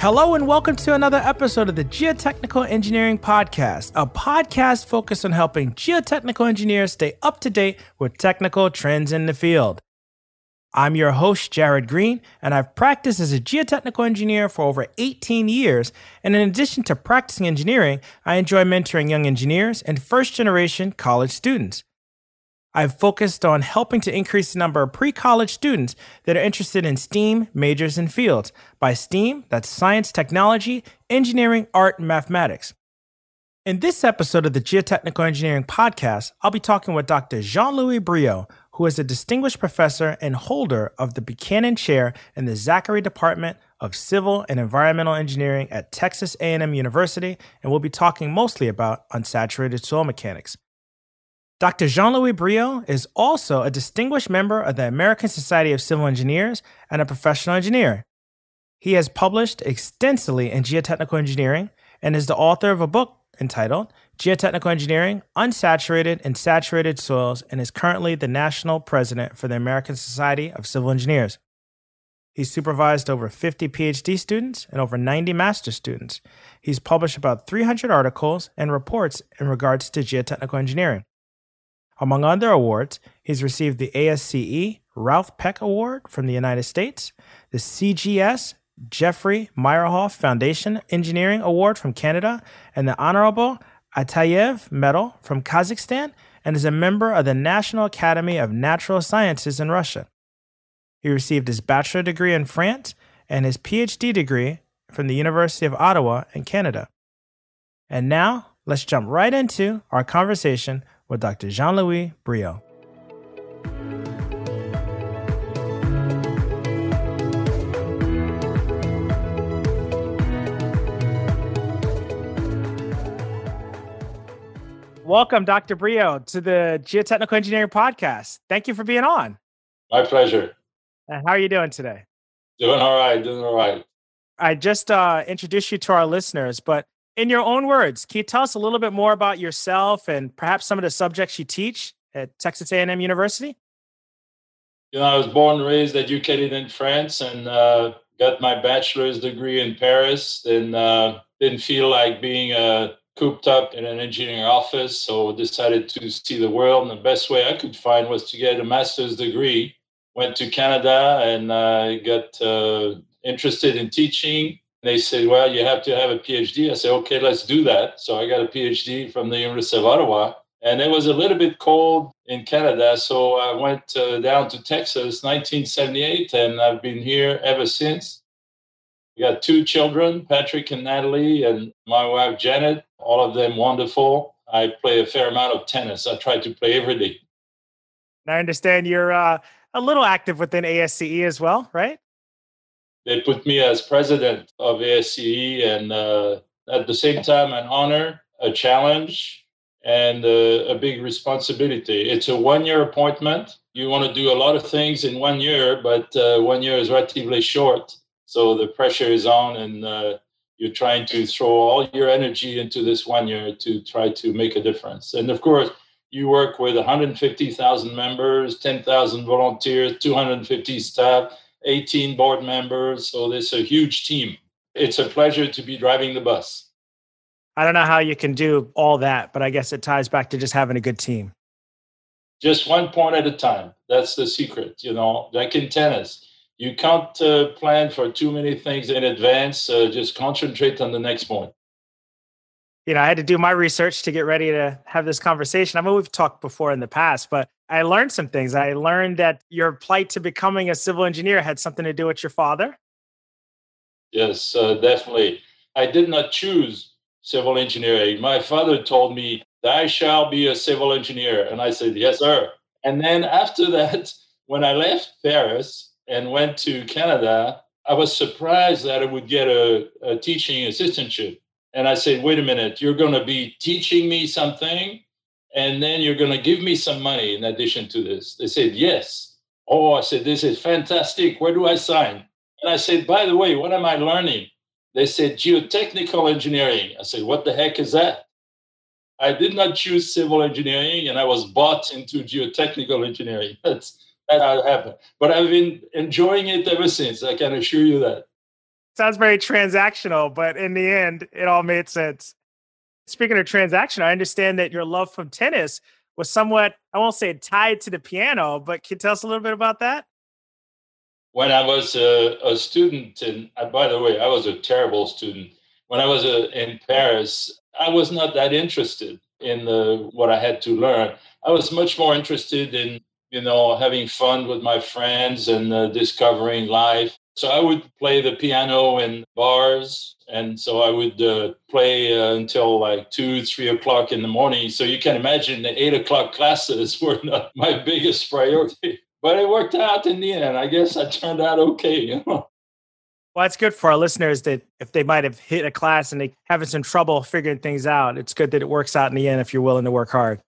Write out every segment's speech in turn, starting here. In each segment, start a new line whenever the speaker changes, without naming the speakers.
Hello, and welcome to another episode of the Geotechnical Engineering Podcast, a podcast focused on helping geotechnical engineers stay up to date with technical trends in the field. I'm your host, Jared Green, and I've practiced as a geotechnical engineer for over 18 years. And in addition to practicing engineering, I enjoy mentoring young engineers and first generation college students. I've focused on helping to increase the number of pre college students that are interested in STEAM majors and fields. By STEAM, that's science, technology, engineering, art, and mathematics. In this episode of the Geotechnical Engineering Podcast, I'll be talking with Dr. Jean Louis Briaud, who is a distinguished professor and holder of the Buchanan Chair in the Zachry Department of Civil and Environmental Engineering at Texas A&M University, and we'll be talking mostly about unsaturated soil mechanics. Dr. Jean Louis Briaud is also a distinguished member of the American Society of Civil Engineers and a professional engineer. He has published extensively in geotechnical engineering and is the author of a book entitled Geotechnical Engineering Unsaturated and Saturated Soils and is currently the national president for the American Society of Civil Engineers. He's supervised over 50 PhD students and over 90 master students. He's published about 300 articles and reports in regards to geotechnical engineering. Among other awards, he's received the ASCE Ralph Peck Award from the United States, the CGS Geoffrey Meyerhof Foundation Engineering Award from Canada, and the Honorable Atayev Medal from Kazakhstan, and is a member of the National Academy of Natural Sciences in Russia. He received his bachelor degree in France and his PhD degree from the University of Ottawa in Canada. And now, let's jump right into our conversation with Dr. Jean Louis Briaud. Welcome, Dr. Briaud, to the Geotechnical Engineering Podcast. Thank you for being on.
My pleasure.
And how are you doing today?
Doing all right. Doing all right.
I just uh, introduced you to our listeners, but in your own words, can you tell us a little bit more about yourself and perhaps some of the subjects you teach at Texas A&M University?
You know, I was born and raised, educated in France, and uh, got my bachelor's degree in Paris. Then uh, didn't feel like being uh, cooped up in an engineering office, so decided to see the world. And the best way I could find was to get a master's degree. Went to Canada and uh, got uh, interested in teaching they said, well, you have to have a PhD. I said, okay, let's do that. So I got a PhD from the University of Ottawa. And it was a little bit cold in Canada. So I went uh, down to Texas 1978, and I've been here ever since. We got two children, Patrick and Natalie, and my wife, Janet, all of them wonderful. I play a fair amount of tennis. I try to play every day.
I understand you're uh, a little active within ASCE as well, right?
They put me as president of ASCE, and uh, at the same time, an honor, a challenge, and uh, a big responsibility. It's a one year appointment. You want to do a lot of things in one year, but uh, one year is relatively short. So the pressure is on, and uh, you're trying to throw all your energy into this one year to try to make a difference. And of course, you work with 150,000 members, 10,000 volunteers, 250 staff 18 board members. So it's a huge team. It's a pleasure to be driving the bus.
I don't know how you can do all that, but I guess it ties back to just having a good team.
Just one point at a time. That's the secret, you know, like in tennis. You can't uh, plan for too many things in advance. Uh, just concentrate on the next point.
You know, I had to do my research to get ready to have this conversation. I mean, we've talked before in the past, but I learned some things. I learned that your plight to becoming a civil engineer had something to do with your father.
Yes, uh, definitely. I did not choose civil engineering. My father told me, I shall be a civil engineer. And I said, Yes, sir. And then after that, when I left Paris and went to Canada, I was surprised that I would get a, a teaching assistantship. And I said, Wait a minute, you're going to be teaching me something And then you're going to give me some money in addition to this. They said, Yes. Oh, I said, This is fantastic. Where do I sign? And I said, By the way, what am I learning? They said, Geotechnical engineering. I said, What the heck is that? I did not choose civil engineering and I was bought into geotechnical engineering. That's that happened. But I've been enjoying it ever since. I can assure you that.
Sounds very transactional, but in the end, it all made sense. Speaking of transaction, I understand that your love from tennis was somewhat, I won't say tied to the piano, but can you tell us a little bit about that?
When I was a, a student, and uh, by the way, I was a terrible student. When I was uh, in Paris, I was not that interested in what I had to learn. I was much more interested in, you know, having fun with my friends and uh, discovering life. So I would play the piano in bars, and so I would uh, play uh, until like two, three o'clock in the morning. So you can imagine the eight o'clock classes were not my biggest priority, but it worked out in the end. I guess I turned out okay. You know?
Well, it's good for our listeners that if they might have hit a class and they having some trouble figuring things out, it's good that it works out in the end if you're willing to work hard.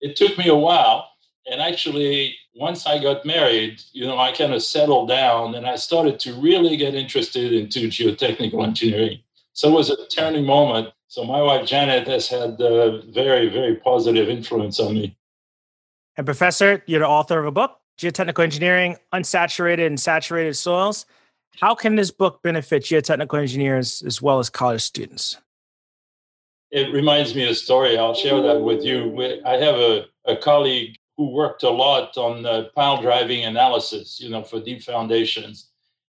It took me a while. And actually, once I got married, you know, I kind of settled down and I started to really get interested into geotechnical engineering. So it was a turning moment. So my wife Janet has had a very, very positive influence on me.
And Professor, you're the author of a book, Geotechnical Engineering, Unsaturated and Saturated Soils. How can this book benefit geotechnical engineers as well as college students?
It reminds me of a story. I'll share that with you. I have a, a colleague who worked a lot on the pile driving analysis, you know, for deep foundations.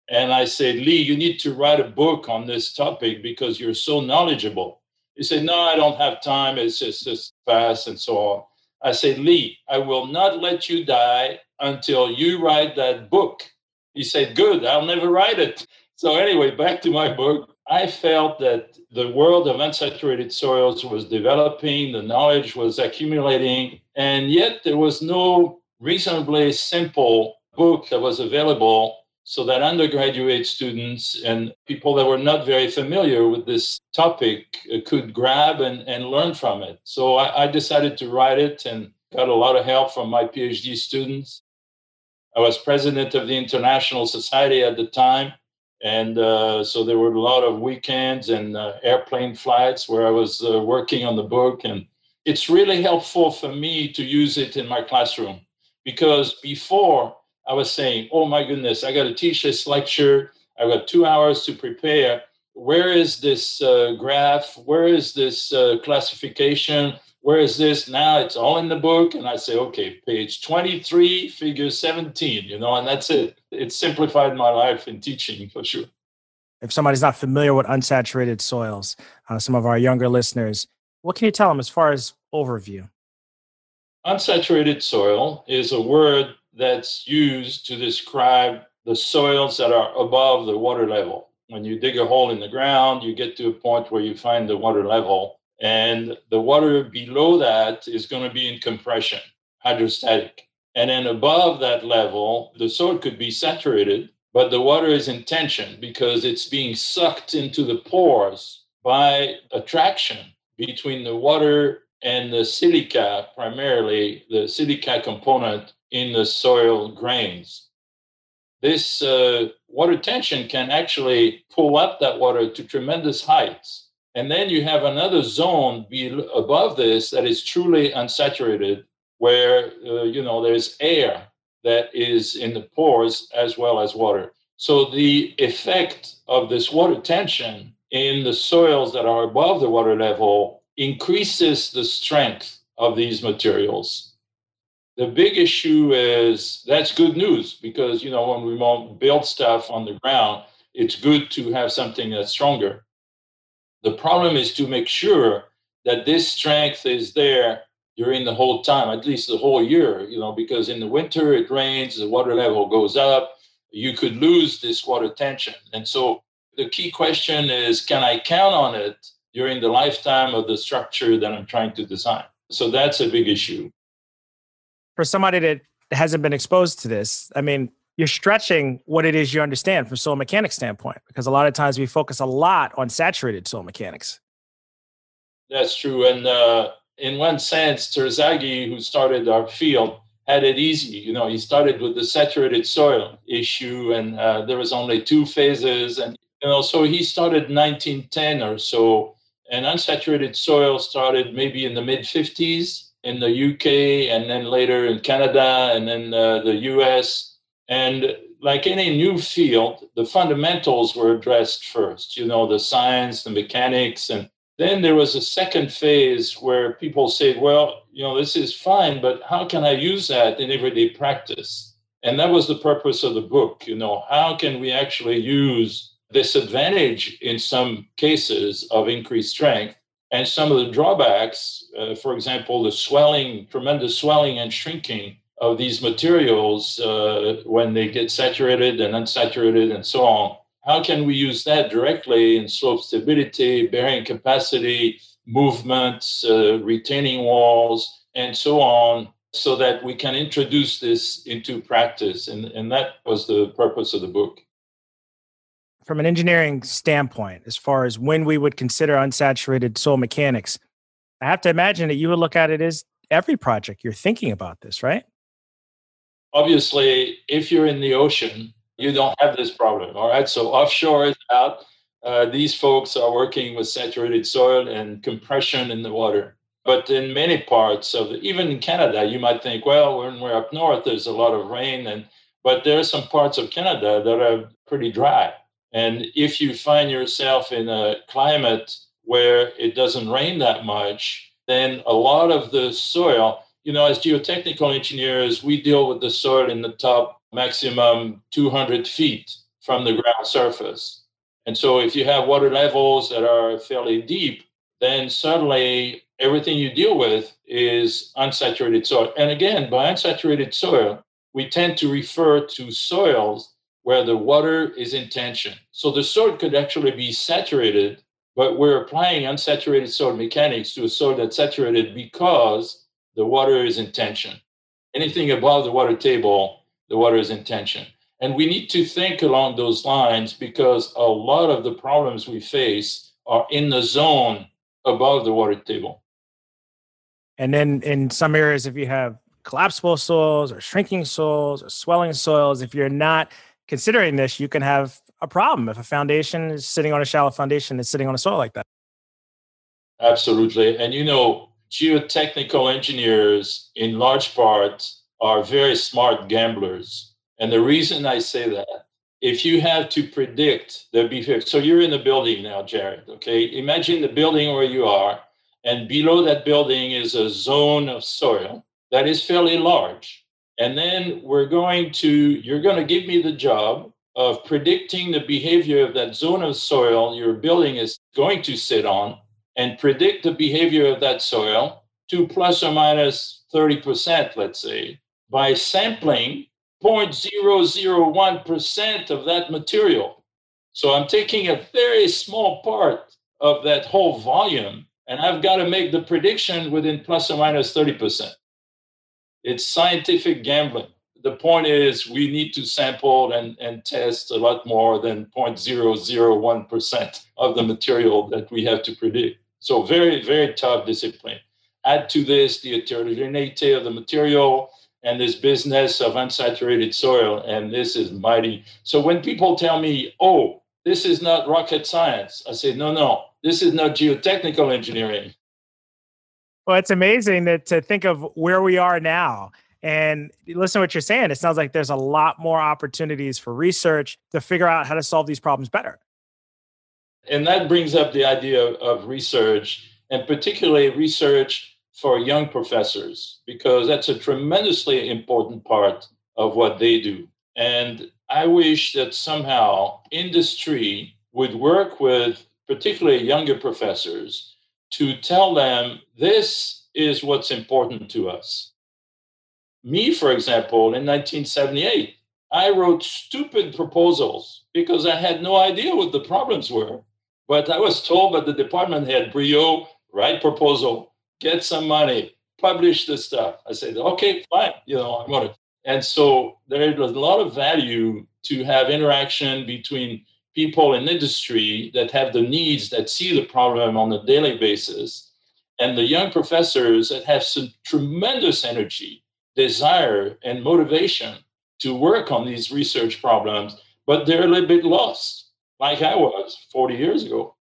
And I said, Lee, you need to write a book on this topic because you're so knowledgeable. He said, No, I don't have time. It's just, just fast and so on. I said, Lee, I will not let you die until you write that book. He said, Good, I'll never write it. So, anyway, back to my book. I felt that the world of unsaturated soils was developing, the knowledge was accumulating, and yet there was no reasonably simple book that was available so that undergraduate students and people that were not very familiar with this topic could grab and, and learn from it. So I, I decided to write it and got a lot of help from my PhD students. I was president of the International Society at the time. And uh, so there were a lot of weekends and uh, airplane flights where I was uh, working on the book. And it's really helpful for me to use it in my classroom because before I was saying, oh my goodness, I got to teach this lecture. I've got two hours to prepare. Where is this uh, graph? Where is this uh, classification? Where is this? Now it's all in the book. And I say, okay, page 23, figure 17, you know, and that's it. It simplified my life in teaching for sure.
If somebody's not familiar with unsaturated soils, uh, some of our younger listeners, what can you tell them as far as overview?
Unsaturated soil is a word that's used to describe the soils that are above the water level. When you dig a hole in the ground, you get to a point where you find the water level, and the water below that is going to be in compression, hydrostatic. And then above that level, the soil could be saturated, but the water is in tension because it's being sucked into the pores by attraction between the water and the silica, primarily the silica component in the soil grains. This uh, water tension can actually pull up that water to tremendous heights. And then you have another zone above this that is truly unsaturated, where uh, you know there's air that is in the pores as well as water. So the effect of this water tension in the soils that are above the water level increases the strength of these materials. The big issue is that's good news because you know when we build stuff on the ground, it's good to have something that's stronger. The problem is to make sure that this strength is there during the whole time, at least the whole year, you know, because in the winter it rains, the water level goes up, you could lose this water tension. And so the key question is can I count on it during the lifetime of the structure that I'm trying to design? So that's a big issue.
For somebody that hasn't been exposed to this, I mean, you're stretching what it is you understand from soil mechanics standpoint, because a lot of times we focus a lot on saturated soil mechanics.
That's true. And uh, in one sense, Terzaghi, who started our field, had it easy. You know, he started with the saturated soil issue, and uh, there was only two phases, and you know, so he started 1910 or so, and unsaturated soil started maybe in the mid 50s in the UK, and then later in Canada, and then uh, the US, and like any new field, the fundamentals were addressed first. You know, the science, the mechanics, and then there was a second phase where people said, well, you know, this is fine, but how can I use that in everyday practice? And that was the purpose of the book. You know, how can we actually use this advantage in some cases of increased strength and some of the drawbacks, uh, for example, the swelling, tremendous swelling and shrinking of these materials uh, when they get saturated and unsaturated and so on how can we use that directly in slope stability, bearing capacity, movements, uh, retaining walls, and so on, so that we can introduce this into practice? And, and that was the purpose of the book.
From an engineering standpoint, as far as when we would consider unsaturated soil mechanics, I have to imagine that you would look at it as every project you're thinking about this, right?
Obviously, if you're in the ocean, you don't have this problem. All right. So offshore is out. Uh, these folks are working with saturated soil and compression in the water. But in many parts of the, even in Canada, you might think, well, when we're up north, there's a lot of rain, and but there are some parts of Canada that are pretty dry. And if you find yourself in a climate where it doesn't rain that much, then a lot of the soil, you know, as geotechnical engineers, we deal with the soil in the top maximum 200 feet from the ground surface. And so if you have water levels that are fairly deep, then suddenly everything you deal with is unsaturated soil. And again, by unsaturated soil, we tend to refer to soils where the water is in tension. So the soil could actually be saturated, but we're applying unsaturated soil mechanics to a soil that's saturated because the water is in tension. Anything above the water table the water is in tension. And we need to think along those lines because a lot of the problems we face are in the zone above the water table.
And then in some areas, if you have collapsible soils or shrinking soils or swelling soils, if you're not considering this, you can have a problem if a foundation is sitting on a shallow foundation that's sitting on a soil like that.
Absolutely. And you know, geotechnical engineers, in large part, are very smart gamblers. And the reason I say that, if you have to predict the behavior, so you're in the building now, Jared, okay? Imagine the building where you are, and below that building is a zone of soil that is fairly large. And then we're going to, you're going to give me the job of predicting the behavior of that zone of soil your building is going to sit on and predict the behavior of that soil to plus or minus 30%, let's say, by sampling 0.001% of that material. So I'm taking a very small part of that whole volume, and I've got to make the prediction within plus or minus 30%. It's scientific gambling. The point is, we need to sample and, and test a lot more than 0.001% of the material that we have to predict. So, very, very tough discipline. Add to this the heterogeneity of the material, and this business of unsaturated soil, and this is mighty. So when people tell me, oh, this is not rocket science, I say, no, no, this is not geotechnical engineering.
Well, it's amazing that to think of where we are now and listen to what you're saying. It sounds like there's a lot more opportunities for research to figure out how to solve these problems better.
And that brings up the idea of research, and particularly research for young professors because that's a tremendously important part of what they do. And I wish that somehow industry would work with particularly younger professors to tell them this is what's important to us. Me, for example, in 1978, I wrote stupid proposals because I had no idea what the problems were. But I was told by the department head, Briaud, write proposal get some money, publish the stuff. I said, okay, fine, you know, I'm going to. And so there's a lot of value to have interaction between people in industry that have the needs, that see the problem on a daily basis, and the young professors that have some tremendous energy, desire, and motivation to work on these research problems, but they're a little bit lost, like I was 40 years ago.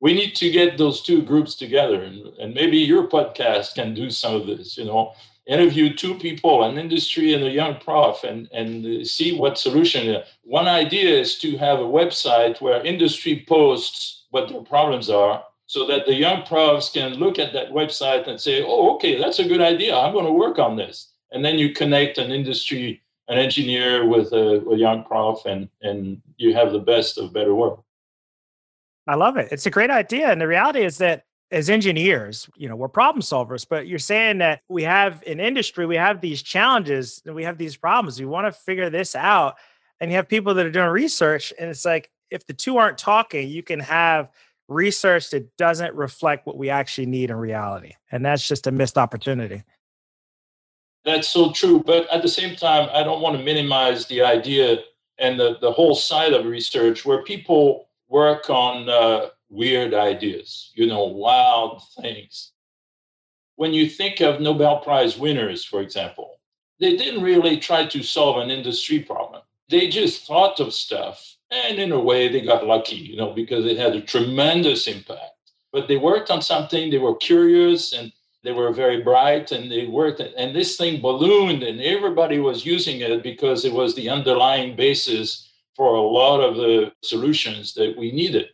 We need to get those two groups together, and, and maybe your podcast can do some of this, you know, interview two people, an industry and a young prof, and, and uh, see what solution. One idea is to have a website where industry posts what their problems are so that the young profs can look at that website and say, oh, okay, that's a good idea. I'm going to work on this. And then you connect an industry, an engineer with a, young prof, and, and you have the best of better work.
I love it. It's a great idea. And the reality is that as engineers, you know, we're problem solvers, but you're saying that we have in industry, we have these challenges and we have these problems. We want to figure this out. And you have people that are doing research. And it's like, if the two aren't talking, you can have research that doesn't reflect what we actually need in reality. And that's just a missed opportunity.
That's so true. But at the same time, I don't want to minimize the idea and the, the whole side of research where people work on uh, weird ideas, you know, wild things. When you think of Nobel Prize winners, for example, they didn't really try to solve an industry problem. They just thought of stuff and in a way, they got lucky, you know, because it had a tremendous impact. But they worked on something, they were curious and they were very bright and they worked. And this thing ballooned and everybody was using it because it was the underlying basis for a lot of the solutions that we needed.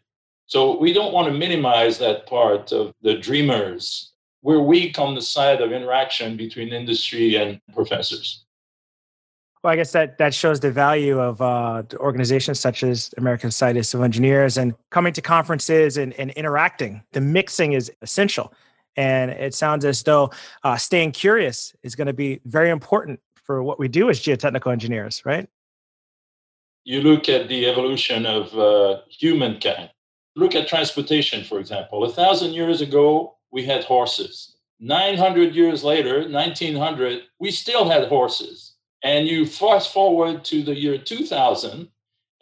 So we don't want to minimize that part of the dreamers. We're weak on the side of interaction between industry and professors.
Well, I guess that that shows the value of uh, organizations such as American Society of Engineers and coming to conferences and, and interacting. The mixing is essential. And it sounds as though uh, staying curious is going to be very important for what we do as geotechnical engineers, right?
You look at the evolution of uh, humankind. Look at transportation, for example. A thousand years ago, we had horses. 900 years later, 1900, we still had horses and you fast forward to the year 2000,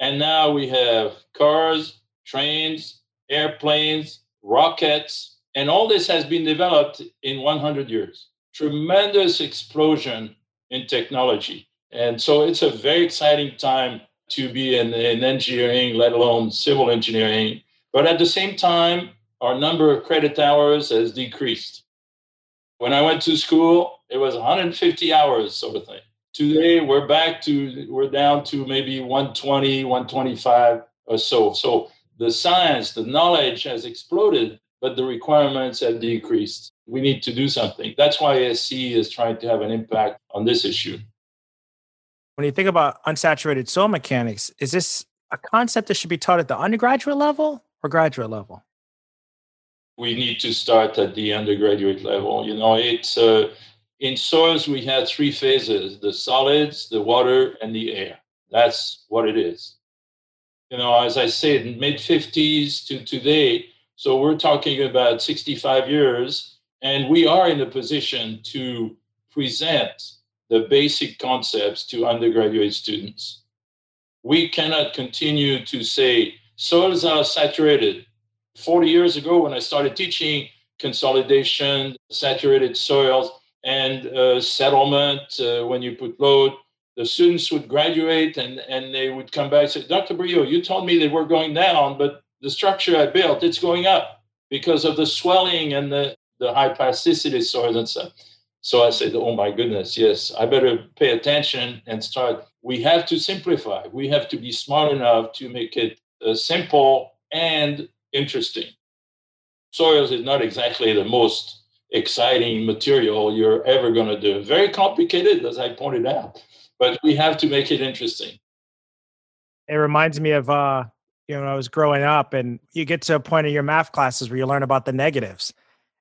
and now we have cars, trains, airplanes, rockets, and all this has been developed in 100 years. Tremendous explosion in technology. And so it's a very exciting time to be in, in engineering, let alone civil engineering. But at the same time, our number of credit hours has decreased. When I went to school, it was 150 hours sort of thing. Today we're back to we're down to maybe 120, 125 or so. So the science, the knowledge has exploded, but the requirements have decreased. We need to do something. That's why ASCE is trying to have an impact on this issue.
When you think about unsaturated soil mechanics, is this a concept that should be taught at the undergraduate level or graduate level?
We need to start at the undergraduate level. You know, it's uh, in soils, we had three phases the solids, the water, and the air. That's what it is. You know, as I said, mid 50s to today, so we're talking about 65 years, and we are in a position to present the basic concepts to undergraduate students. We cannot continue to say soils are saturated. 40 years ago, when I started teaching consolidation, saturated soils, and uh, settlement uh, when you put load. The students would graduate and, and they would come back and say, Dr. Briaud, you told me they were going down, but the structure I built, it's going up because of the swelling and the, the high plasticity soils and. So I said, oh my goodness, yes, I better pay attention and start. We have to simplify. We have to be smart enough to make it uh, simple and interesting. Soils is not exactly the most exciting material you're ever going to do. Very complicated, as I pointed out, but we have to make it interesting.
It reminds me of, uh, you know, I was growing up, and you get to a point in your math classes where you learn about the negatives.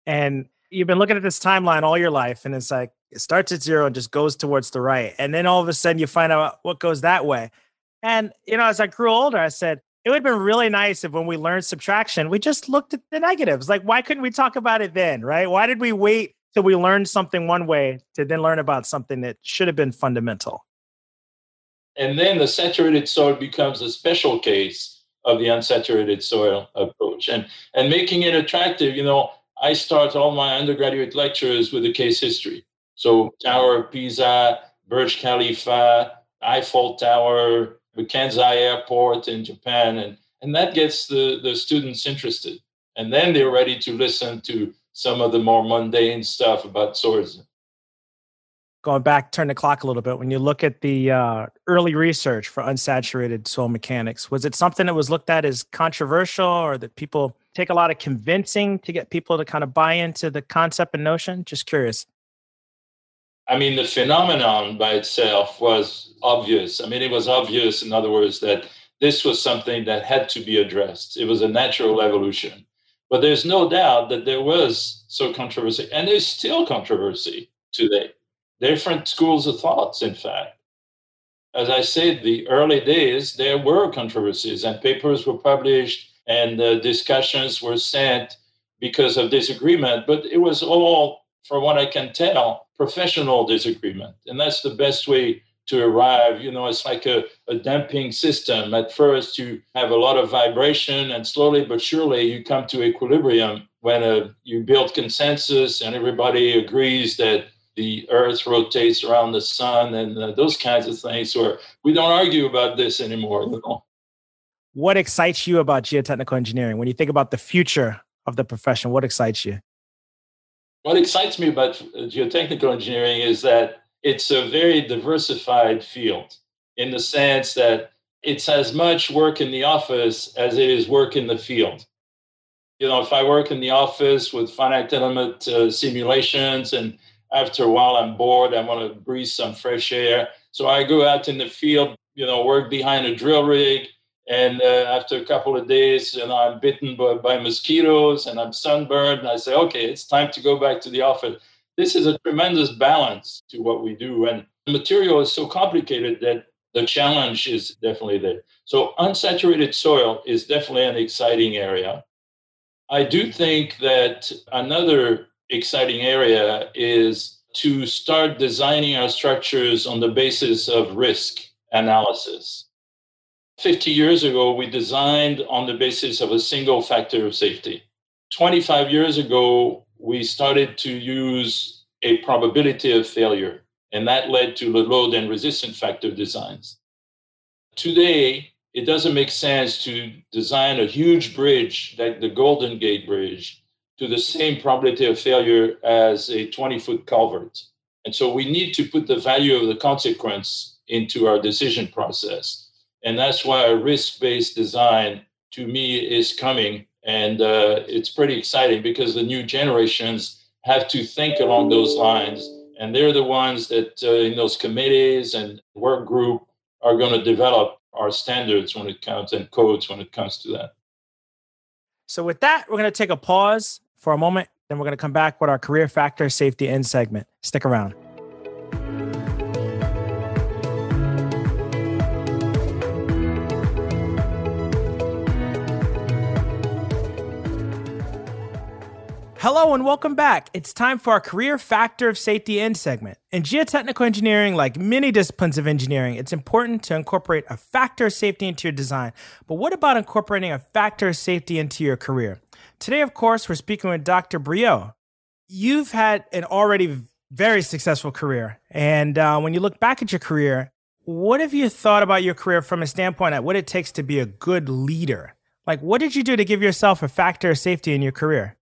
And you've been looking at this timeline all your life, and it's like it starts at zero and just goes towards the right. And then all of a sudden you find out what goes that way. And, you know, as I grew older, I said, it would have been really nice if when we learned subtraction, we just looked at the negatives. Like, why couldn't we talk about it then, right? Why did we wait till we learned something one way to then learn about something that should have been fundamental?
And then the saturated soil becomes a special case of the unsaturated soil approach and, and making it attractive. You know, I start all my undergraduate lectures with a case history. So Tower of Pisa, Burj Khalifa, Eiffel Tower, Kansai Airport in Japan, and, and that gets the, the students interested. And then they're ready to listen to some of the more mundane stuff about swords.
Going back, turn the clock a little bit. When you look at the uh, early research for unsaturated soil mechanics, was it something that was looked at as controversial or that people take a lot of convincing to get people to kind of buy into the concept and notion? Just curious.
I mean, the phenomenon by itself was obvious. I mean, it was obvious, in other words, that this was something that had to be addressed. It was a natural evolution. But there's no doubt that there was so controversy, and there's still controversy today. Different schools of thoughts, in fact. As I said, the early days, there were controversies, and papers were published, and uh, discussions were sent because of disagreement. But it was all, for what I can tell, professional disagreement. And that's the best way to arrive. You know, it's like a, a damping system. At first, you have a lot of vibration, and slowly but surely, you come to equilibrium when uh, you build consensus and everybody agrees that the earth rotates around the sun and uh, those kinds of things where we don't argue about this anymore
what excites you about geotechnical engineering? When you think about the future of the profession what excites you?
What excites me about geotechnical engineering is that it's a very diversified field in the sense that it's as much work in the office as it is work in the field. You know, if I work in the office with finite element uh, simulations and after a while I'm bored, I want to breathe some fresh air. So I go out in the field, you know, work behind a drill rig, and uh, after a couple of days, you know, I'm bitten by, by mosquitoes and I'm sunburned. And I say, okay, it's time to go back to the office. This is a tremendous balance to what we do. And the material is so complicated that the challenge is definitely there. So, unsaturated soil is definitely an exciting area. I do think that another exciting area is to start designing our structures on the basis of risk analysis. 50 years ago, we designed on the basis of a single factor of safety. 25 years ago, we started to use a probability of failure, and that led to the load and resistance factor designs. Today, it doesn't make sense to design a huge bridge like the Golden Gate Bridge to the same probability of failure as a 20 foot culvert. And so we need to put the value of the consequence into our decision process. And that's why a risk based design to me is coming. And uh, it's pretty exciting because the new generations have to think along those lines. And they're the ones that uh, in those committees and work group are going to develop our standards when it comes and codes when it comes to that.
So, with that, we're going to take a pause for a moment. Then we're going to come back with our career factor safety end segment. Stick around. Hello and welcome back. It's time for our Career Factor of Safety End segment. In geotechnical engineering, like many disciplines of engineering, it's important to incorporate a factor of safety into your design. But what about incorporating a factor of safety into your career? Today, of course, we're speaking with Dr. Briaud. You've had an already very successful career. And uh, when you look back at your career, what have you thought about your career from a standpoint of what it takes to be a good leader? Like, what did you do to give yourself a factor of safety in your career?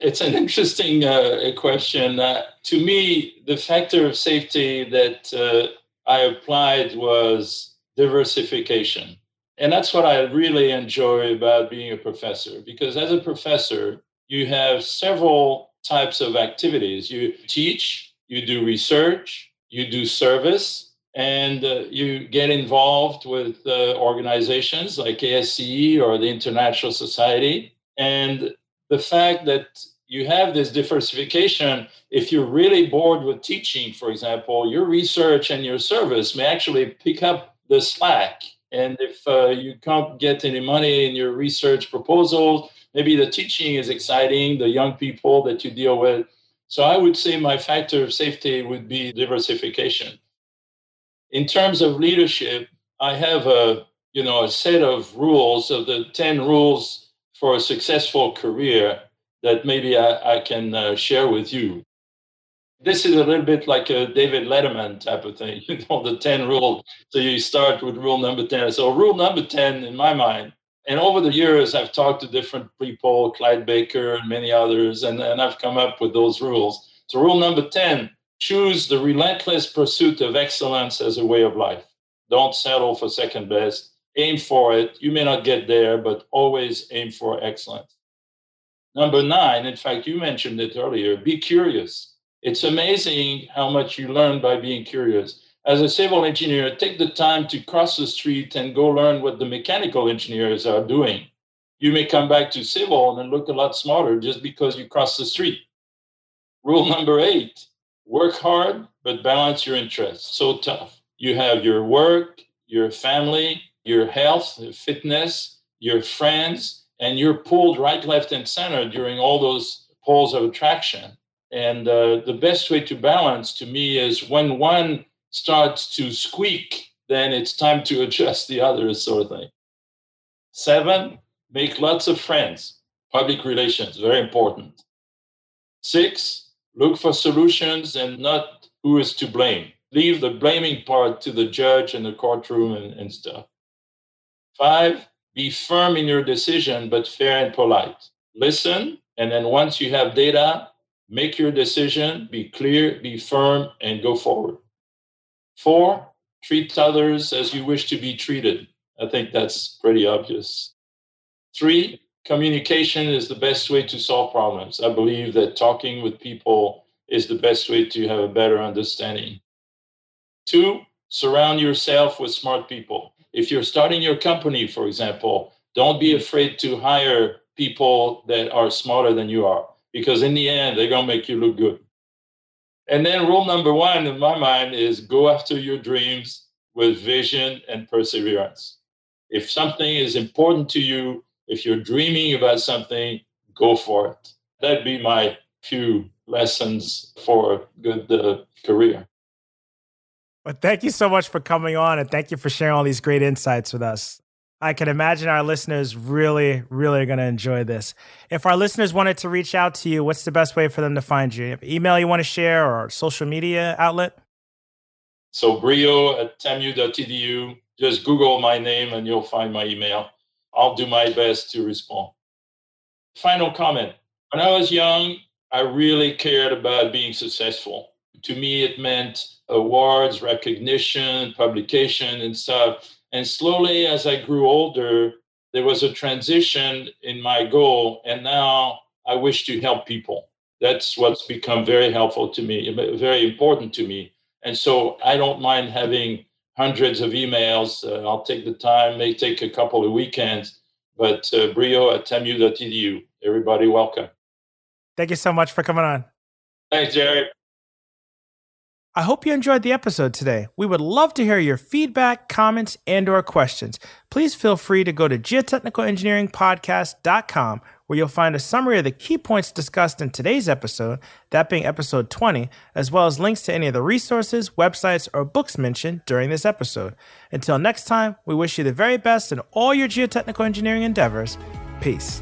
It's an interesting uh, question. Uh, to me, the factor of safety that uh, I applied was diversification. And that's what I really enjoy about being a professor, because as a professor, you have several types of activities. You teach, you do research, you do service, and uh, you get involved with uh, organizations like ASCE or the International Society. And the fact that you have this diversification, if you're really bored with teaching, for example, your research and your service may actually pick up the slack. And if uh, you can't get any money in your research proposals, maybe the teaching is exciting, the young people that you deal with. So I would say my factor of safety would be diversification. In terms of leadership, I have a you know a set of rules of the 10 rules for a successful career that maybe I, I can uh, share with you. This is a little bit like a David Letterman type of thing, you know, the 10 rule. So you start with rule number 10. So, rule number 10, in my mind, and over the years, I've talked to different people, Clyde Baker and many others, and, and I've come up with those rules. So, rule number 10 choose the relentless pursuit of excellence as a way of life. Don't settle for second best. Aim for it. You may not get there, but always aim for excellence. Number nine, in fact, you mentioned it earlier be curious. It's amazing how much you learn by being curious. As a civil engineer, take the time to cross the street and go learn what the mechanical engineers are doing. You may come back to civil and look a lot smarter just because you cross the street. Rule number eight work hard, but balance your interests. So tough. You have your work, your family, your health, your fitness, your friends, and you're pulled right, left, and center during all those poles of attraction. And uh, the best way to balance to me is when one starts to squeak, then it's time to adjust the others, sort of thing. Seven, make lots of friends. Public relations, very important. Six, look for solutions and not who is to blame. Leave the blaming part to the judge in the courtroom and, and stuff. Five, be firm in your decision, but fair and polite. Listen, and then once you have data, make your decision, be clear, be firm, and go forward. Four, treat others as you wish to be treated. I think that's pretty obvious. Three, communication is the best way to solve problems. I believe that talking with people is the best way to have a better understanding. Two, surround yourself with smart people if you're starting your company, for example, don't be afraid to hire people that are smarter than you are, because in the end, they're going to make you look good. And then rule number one in my mind is go after your dreams with vision and perseverance. If something is important to you, if you're dreaming about something, go for it. That'd be my few lessons for a good uh, career.
Well, thank you so much for coming on and thank you for sharing all these great insights with us. I can imagine our listeners really, really are going to enjoy this. If our listeners wanted to reach out to you, what's the best way for them to find you? you email you want to share or social media outlet?
So briaud at tamu.edu. Just Google my name and you'll find my email. I'll do my best to respond. Final comment. When I was young, I really cared about being successful. To me, it meant awards, recognition, publication, and stuff. And slowly, as I grew older, there was a transition in my goal, and now I wish to help people. That's what's become very helpful to me, very important to me. And so I don't mind having hundreds of emails. Uh, I'll take the time, may take a couple of weekends, but uh, briaud at tamu.edu. Everybody, welcome.
Thank you so much for coming on.
Thanks, Jerry.
I hope you enjoyed the episode today. We would love to hear your feedback, comments, and or questions. Please feel free to go to geotechnicalengineeringpodcast.com where you'll find a summary of the key points discussed in today's episode, that being episode 20, as well as links to any of the resources, websites, or books mentioned during this episode. Until next time, we wish you the very best in all your geotechnical engineering endeavors. Peace.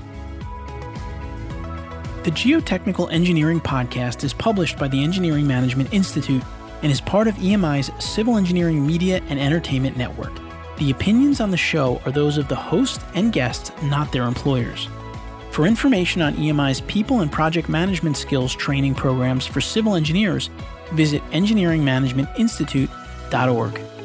The Geotechnical Engineering Podcast is published by the Engineering Management Institute and is part of EMI's Civil Engineering Media and Entertainment Network. The opinions on the show are those of the host and guests, not their employers. For information on EMI's people and project management skills training programs for civil engineers, visit engineeringmanagementinstitute.org.